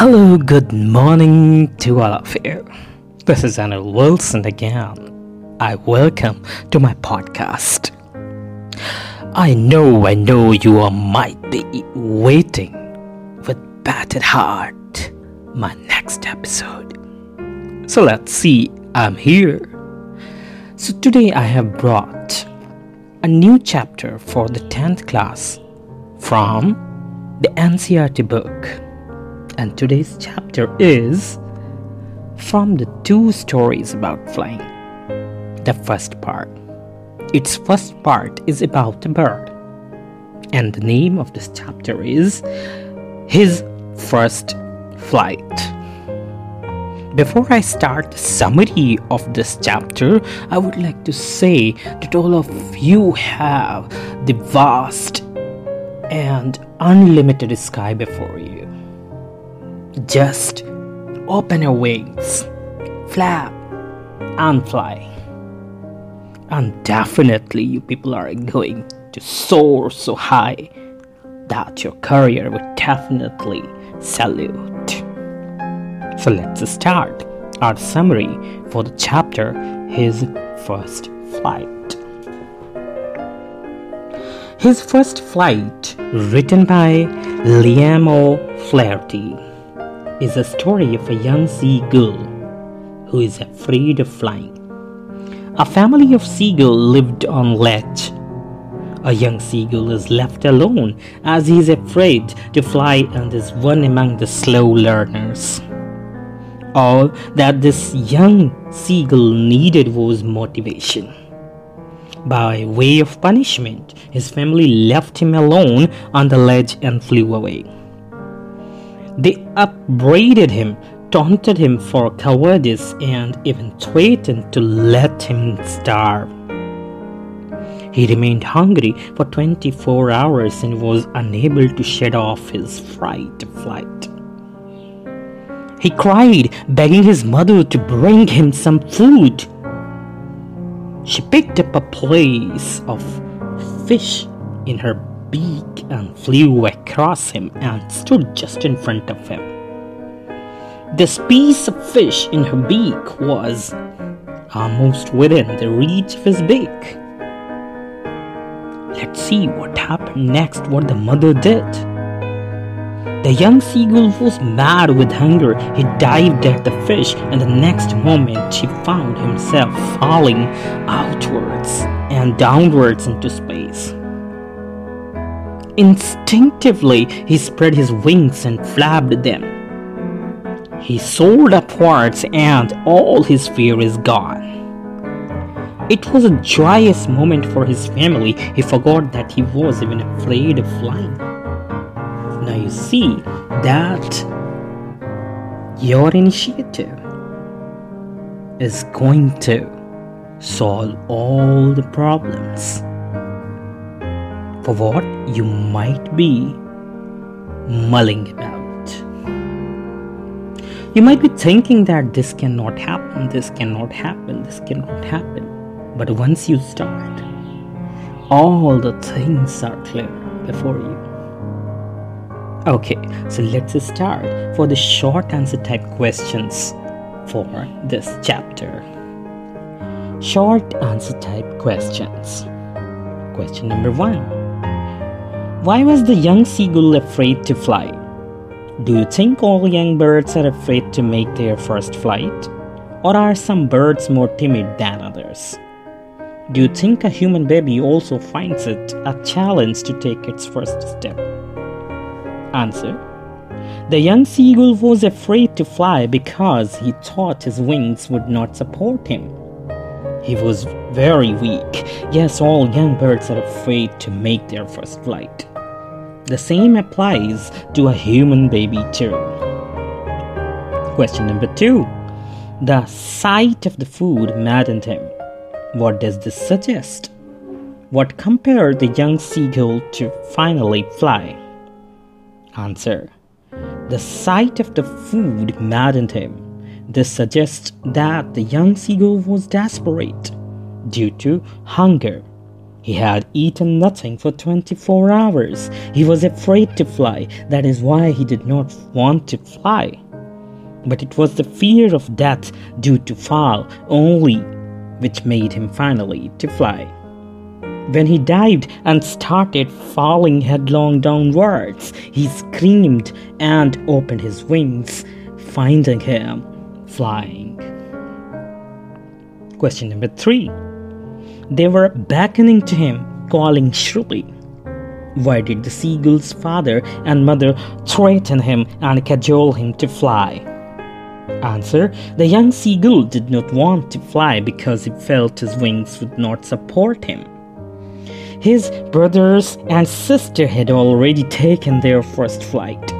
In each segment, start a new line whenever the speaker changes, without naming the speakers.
Hello, good morning to all of you. This is Anil Wilson again. I welcome to my podcast. I know, I know you all might be waiting with battered heart my next episode. So let's see, I'm here. So today I have brought a new chapter for the 10th class from the NCERT book and today's chapter is from the two stories about flying. The first part. Its first part is about a bird, and the name of this chapter is His First Flight. Before I start the summary of this chapter, I would like to say that all of you have the vast and unlimited sky before you. Just open your wings, flap, and fly. And definitely, you people are going to soar so high that your career will definitely salute. So, let's start our summary for the chapter His First Flight. His First Flight, written by Liam O'Flaherty is a story of a young seagull who is afraid of flying. A family of seagulls lived on ledge. A young seagull is left alone as he is afraid to fly and is one among the slow learners. All that this young seagull needed was motivation. By way of punishment, his family left him alone on the ledge and flew away. They upbraided him, taunted him for cowardice, and even threatened to let him starve. He remained hungry for 24 hours and was unable to shed off his fright flight. He cried, begging his mother to bring him some food. She picked up a place of fish in her beak and flew across him and stood just in front of him. This piece of fish in her beak was almost within the reach of his beak. Let's see what happened next, what the mother did. The young seagull was mad with hunger. He dived at the fish, and the next moment he found himself falling outwards and downwards into space. Instinctively, he spread his wings and flapped them. He soared upwards, and all his fear is gone. It was a joyous moment for his family. He forgot that he was even afraid of flying. Now you see that your initiative is going to solve all the problems for what you might be mulling about. You might be thinking that this cannot happen, this cannot happen, this cannot happen. But once you start, all the things are clear before you. Okay, so let's start for the short answer type questions for this chapter. Short answer type questions. Question number one why was the young seagull afraid to fly? Do you think all young birds are afraid to make their first flight? Or are some birds more timid than others? Do you think a human baby also finds it a challenge to take its first step? Answer The young seagull was afraid to fly because he thought his wings would not support him. He was very weak. Yes, all young birds are afraid to make their first flight. The same applies to a human baby too. Question number two. The sight of the food maddened him. What does this suggest? What compared the young seagull to finally fly? Answer. The sight of the food maddened him. This suggests that the young seagull was desperate due to hunger He had eaten nothing for 24 hours. He was afraid to fly. That is why he did not want to fly. But it was the fear of death due to fall only which made him finally to fly. When he dived and started falling headlong downwards, he screamed and opened his wings, finding him flying. Question number three. They were beckoning to him, calling shrilly. Why did the seagull's father and mother threaten him and cajole him to fly? Answer The young seagull did not want to fly because he felt his wings would not support him. His brothers and sister had already taken their first flight.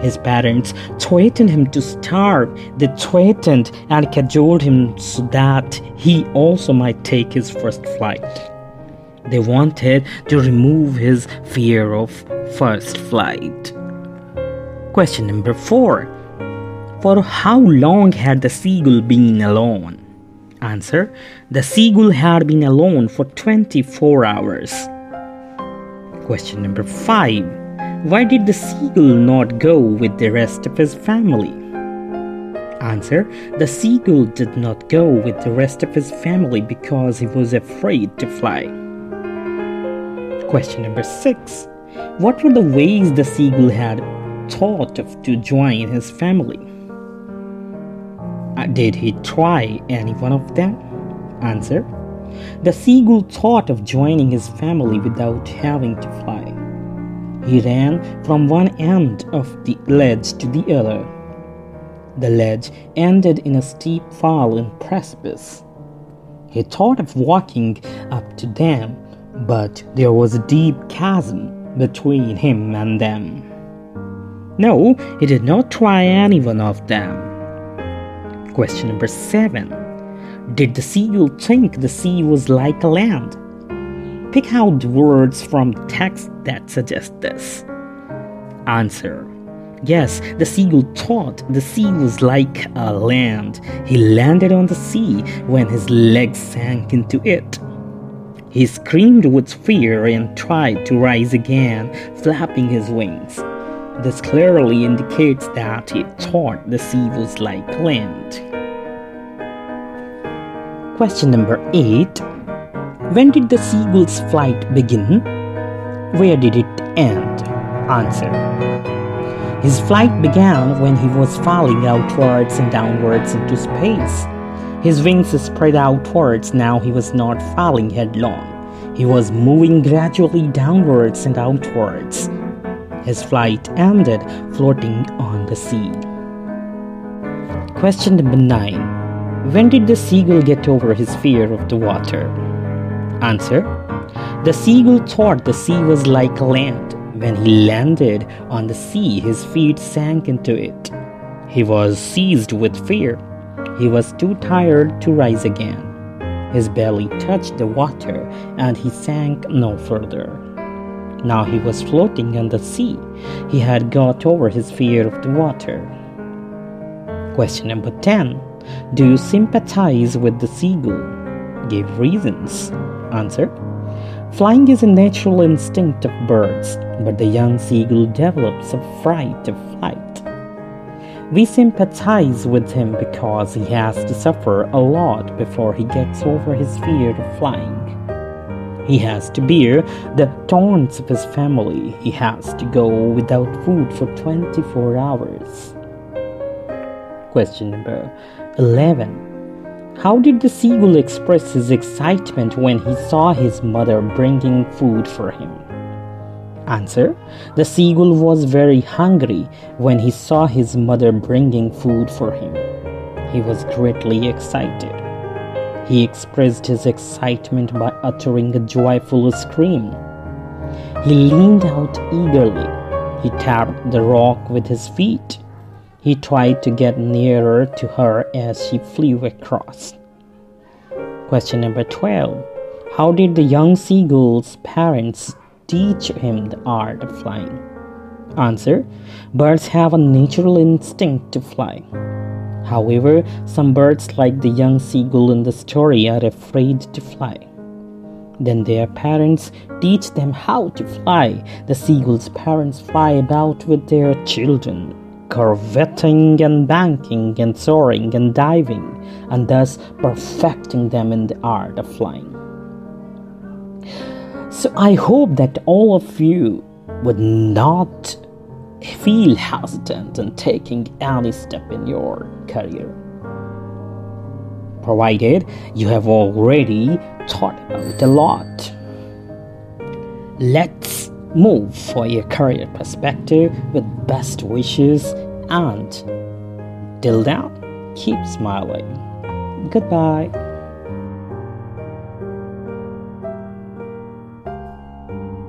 His parents threatened him to starve. They threatened and cajoled him so that he also might take his first flight. They wanted to remove his fear of first flight. Question number four For how long had the seagull been alone? Answer The seagull had been alone for 24 hours. Question number five why did the seagull not go with the rest of his family? Answer The seagull did not go with the rest of his family because he was afraid to fly. Question number 6 What were the ways the seagull had thought of to join his family? Uh, did he try any one of them? Answer The seagull thought of joining his family without having to fly. He ran from one end of the ledge to the other. The ledge ended in a steep fall and precipice. He thought of walking up to them, but there was a deep chasm between him and them. No, he did not try any one of them. Question number seven Did the seagull think the sea was like land? Pick out words from text that suggest this. Answer Yes, the seagull thought the sea was like a land. He landed on the sea when his legs sank into it. He screamed with fear and tried to rise again, flapping his wings. This clearly indicates that he thought the sea was like land. Question number 8 when did the seagull's flight begin? Where did it end? Answer. His flight began when he was falling outwards and downwards into space. His wings spread outwards, now he was not falling headlong. He was moving gradually downwards and outwards. His flight ended floating on the sea. Question number 9 When did the seagull get over his fear of the water? Answer The seagull thought the sea was like land. When he landed on the sea, his feet sank into it. He was seized with fear. He was too tired to rise again. His belly touched the water and he sank no further. Now he was floating on the sea. He had got over his fear of the water. Question number 10 Do you sympathize with the seagull? Give reasons. Answer Flying is a natural instinct of birds, but the young seagull develops a fright of flight. We sympathize with him because he has to suffer a lot before he gets over his fear of flying. He has to bear the taunts of his family. He has to go without food for 24 hours. Question number 11. How did the seagull express his excitement when he saw his mother bringing food for him? Answer The seagull was very hungry when he saw his mother bringing food for him. He was greatly excited. He expressed his excitement by uttering a joyful scream. He leaned out eagerly. He tapped the rock with his feet. He tried to get nearer to her as she flew across. Question number 12 How did the young seagull's parents teach him the art of flying? Answer Birds have a natural instinct to fly. However, some birds, like the young seagull in the story, are afraid to fly. then their parents teach them how to fly. The seagull's parents fly about with their children, curvetting and banking and soaring and diving, and thus perfecting them in the art of flying. So I hope that all of you would not feel hesitant in taking any step in your career provided you have already thought about a lot. Let's move for your career perspective with best wishes and till then, keep smiling. Goodbye.